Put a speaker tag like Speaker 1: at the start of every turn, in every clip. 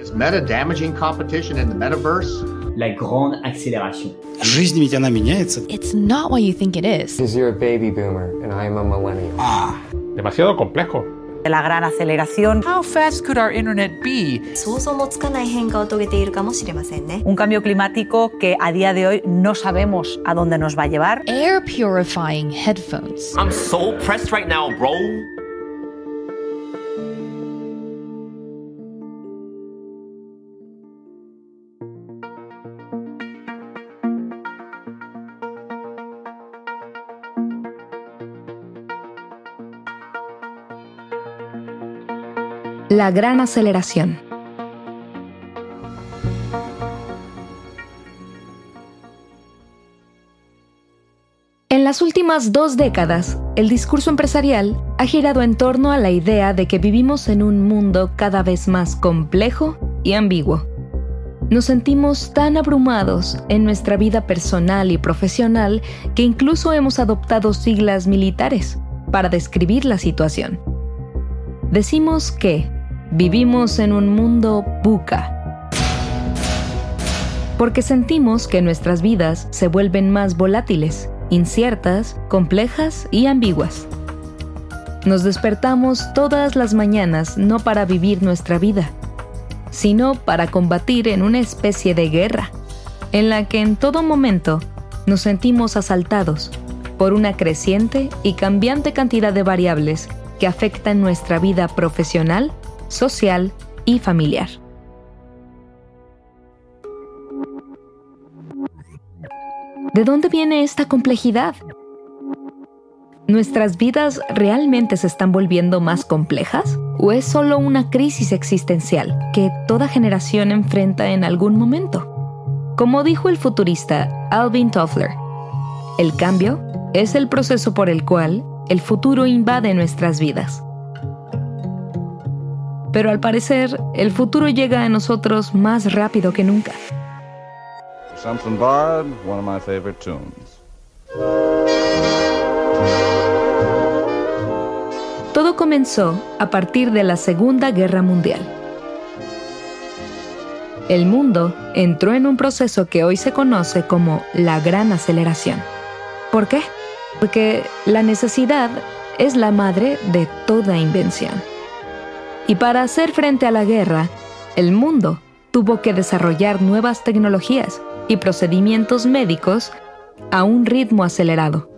Speaker 1: Is meta damaging competition in the metaverse?
Speaker 2: La grande accélération.
Speaker 3: Жизнь ведь она меняется.
Speaker 4: It's not what you think it is.
Speaker 5: Because you're a baby boomer and I'm a millennial. Ah.
Speaker 6: Demasiado complejo.
Speaker 7: De la gran aceleración.
Speaker 8: How fast could our internet be?
Speaker 7: Un cambio climático que a día de hoy no sabemos a dónde nos va a llevar.
Speaker 4: Air purifying headphones.
Speaker 9: I'm so pressed right now, bro.
Speaker 10: La gran aceleración. En las últimas dos décadas, el discurso empresarial ha girado en torno a la idea de que vivimos en un mundo cada vez más complejo y ambiguo. Nos sentimos tan abrumados en nuestra vida personal y profesional que incluso hemos adoptado siglas militares para describir la situación. Decimos que vivimos en un mundo buca porque sentimos que nuestras vidas se vuelven más volátiles, inciertas, complejas y ambiguas. Nos despertamos todas las mañanas no para vivir nuestra vida, sino para combatir en una especie de guerra, en la que en todo momento nos sentimos asaltados por una creciente y cambiante cantidad de variables que afectan nuestra vida profesional, social y familiar. ¿De dónde viene esta complejidad? ¿Nuestras vidas realmente se están volviendo más complejas? ¿O es solo una crisis existencial que toda generación enfrenta en algún momento? Como dijo el futurista Alvin Toffler, el cambio es el proceso por el cual el futuro invade nuestras vidas. Pero al parecer, el futuro llega a nosotros más rápido que nunca.
Speaker 11: Something Bard, one of my favorite tunes.
Speaker 10: Todo comenzó a partir de la Segunda Guerra Mundial. El mundo entró en un proceso que hoy se conoce como la gran aceleración. ¿Por qué? Porque la necesidad es la madre de toda invención. Y para hacer frente a la guerra, el mundo tuvo que desarrollar nuevas tecnologías y procedimientos médicos a un ritmo acelerado.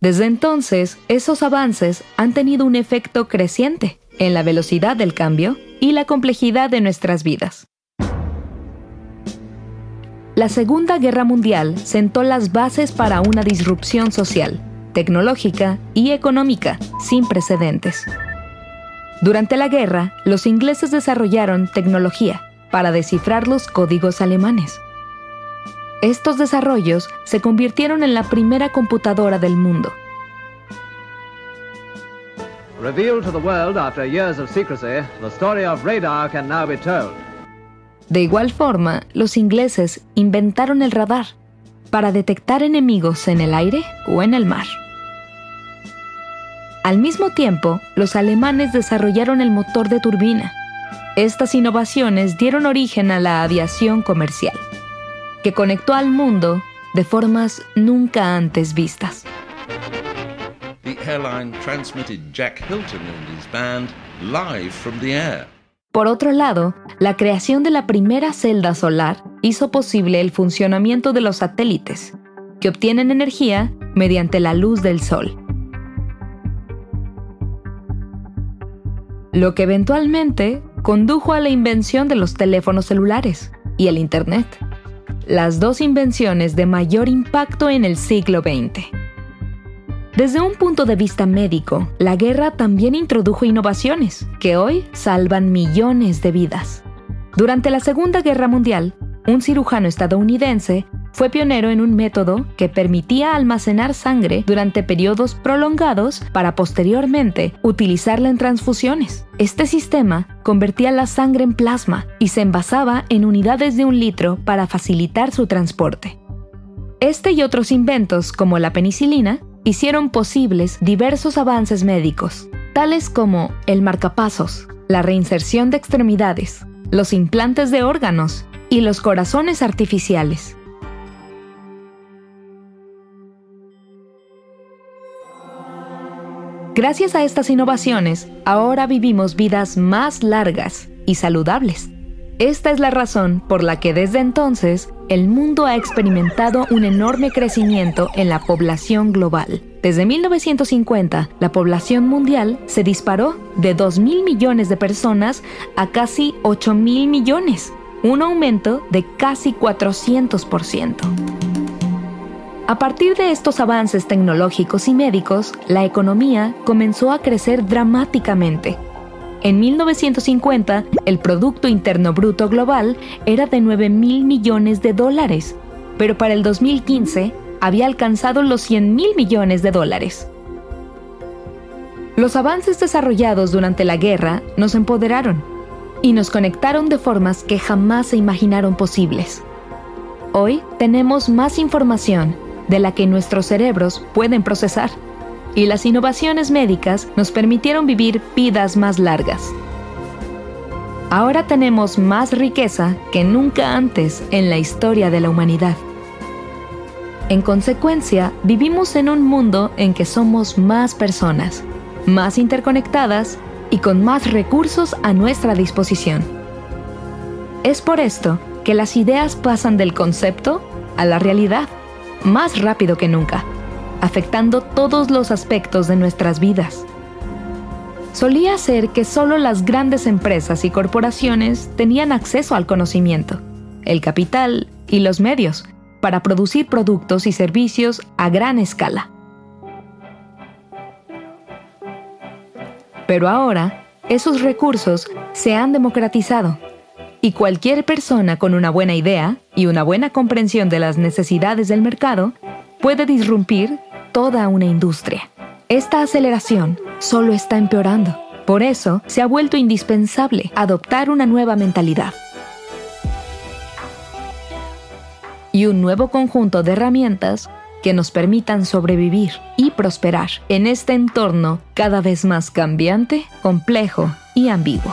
Speaker 10: Desde entonces, esos avances han tenido un efecto creciente en la velocidad del cambio y la complejidad de nuestras vidas. La Segunda Guerra Mundial sentó las bases para una disrupción social, tecnológica y económica sin precedentes. Durante la guerra, los ingleses desarrollaron tecnología para descifrar los códigos alemanes. Estos desarrollos se convirtieron en la primera computadora del mundo. De igual forma, los ingleses inventaron el radar para detectar enemigos en el aire o en el mar. Al mismo tiempo, los alemanes desarrollaron el motor de turbina. Estas innovaciones dieron origen a la aviación comercial, que conectó al mundo de formas nunca antes vistas.
Speaker 12: The airline transmitted Jack Hilton and his band live from the air.
Speaker 10: Por otro lado, la creación de la primera celda solar hizo posible el funcionamiento de los satélites, que obtienen energía mediante la luz del sol. Lo que eventualmente condujo a la invención de los teléfonos celulares y el Internet, las dos invenciones de mayor impacto en el siglo XX. Desde un punto de vista médico, la guerra también introdujo innovaciones que hoy salvan millones de vidas. Durante la Segunda Guerra Mundial, un cirujano estadounidense fue pionero en un método que permitía almacenar sangre durante periodos prolongados para posteriormente utilizarla en transfusiones. Este sistema convertía la sangre en plasma y se envasaba en unidades de un litro para facilitar su transporte. Este y otros inventos, como la penicilina, hicieron posibles diversos avances médicos, tales como el marcapasos, la reinserción de extremidades, los implantes de órganos y los corazones artificiales. Gracias a estas innovaciones, ahora vivimos vidas más largas y saludables. Esta es la razón por la que desde entonces el mundo ha experimentado un enorme crecimiento en la población global. Desde 1950, la población mundial se disparó de 2.000 millones de personas a casi 8.000 millones, un aumento de casi 400%. A partir de estos avances tecnológicos y médicos, la economía comenzó a crecer dramáticamente. En 1950, el Producto Interno Bruto Global era de 9 mil millones de dólares, pero para el 2015 había alcanzado los 100 mil millones de dólares. Los avances desarrollados durante la guerra nos empoderaron y nos conectaron de formas que jamás se imaginaron posibles. Hoy tenemos más información de la que nuestros cerebros pueden procesar. Y las innovaciones médicas nos permitieron vivir vidas más largas. Ahora tenemos más riqueza que nunca antes en la historia de la humanidad. En consecuencia, vivimos en un mundo en que somos más personas, más interconectadas y con más recursos a nuestra disposición. Es por esto que las ideas pasan del concepto a la realidad más rápido que nunca, afectando todos los aspectos de nuestras vidas. Solía ser que solo las grandes empresas y corporaciones tenían acceso al conocimiento, el capital y los medios para producir productos y servicios a gran escala. Pero ahora, esos recursos se han democratizado y cualquier persona con una buena idea y una buena comprensión de las necesidades del mercado puede disrumpir toda una industria. Esta aceleración solo está empeorando. Por eso se ha vuelto indispensable adoptar una nueva mentalidad y un nuevo conjunto de herramientas que nos permitan sobrevivir y prosperar en este entorno cada vez más cambiante, complejo y ambiguo.